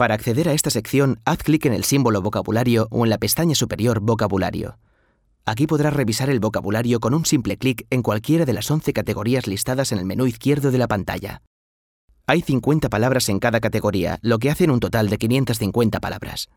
Para acceder a esta sección, haz clic en el símbolo vocabulario o en la pestaña superior Vocabulario. Aquí podrás revisar el vocabulario con un simple clic en cualquiera de las 11 categorías listadas en el menú izquierdo de la pantalla. Hay 50 palabras en cada categoría, lo que hacen un total de 550 palabras.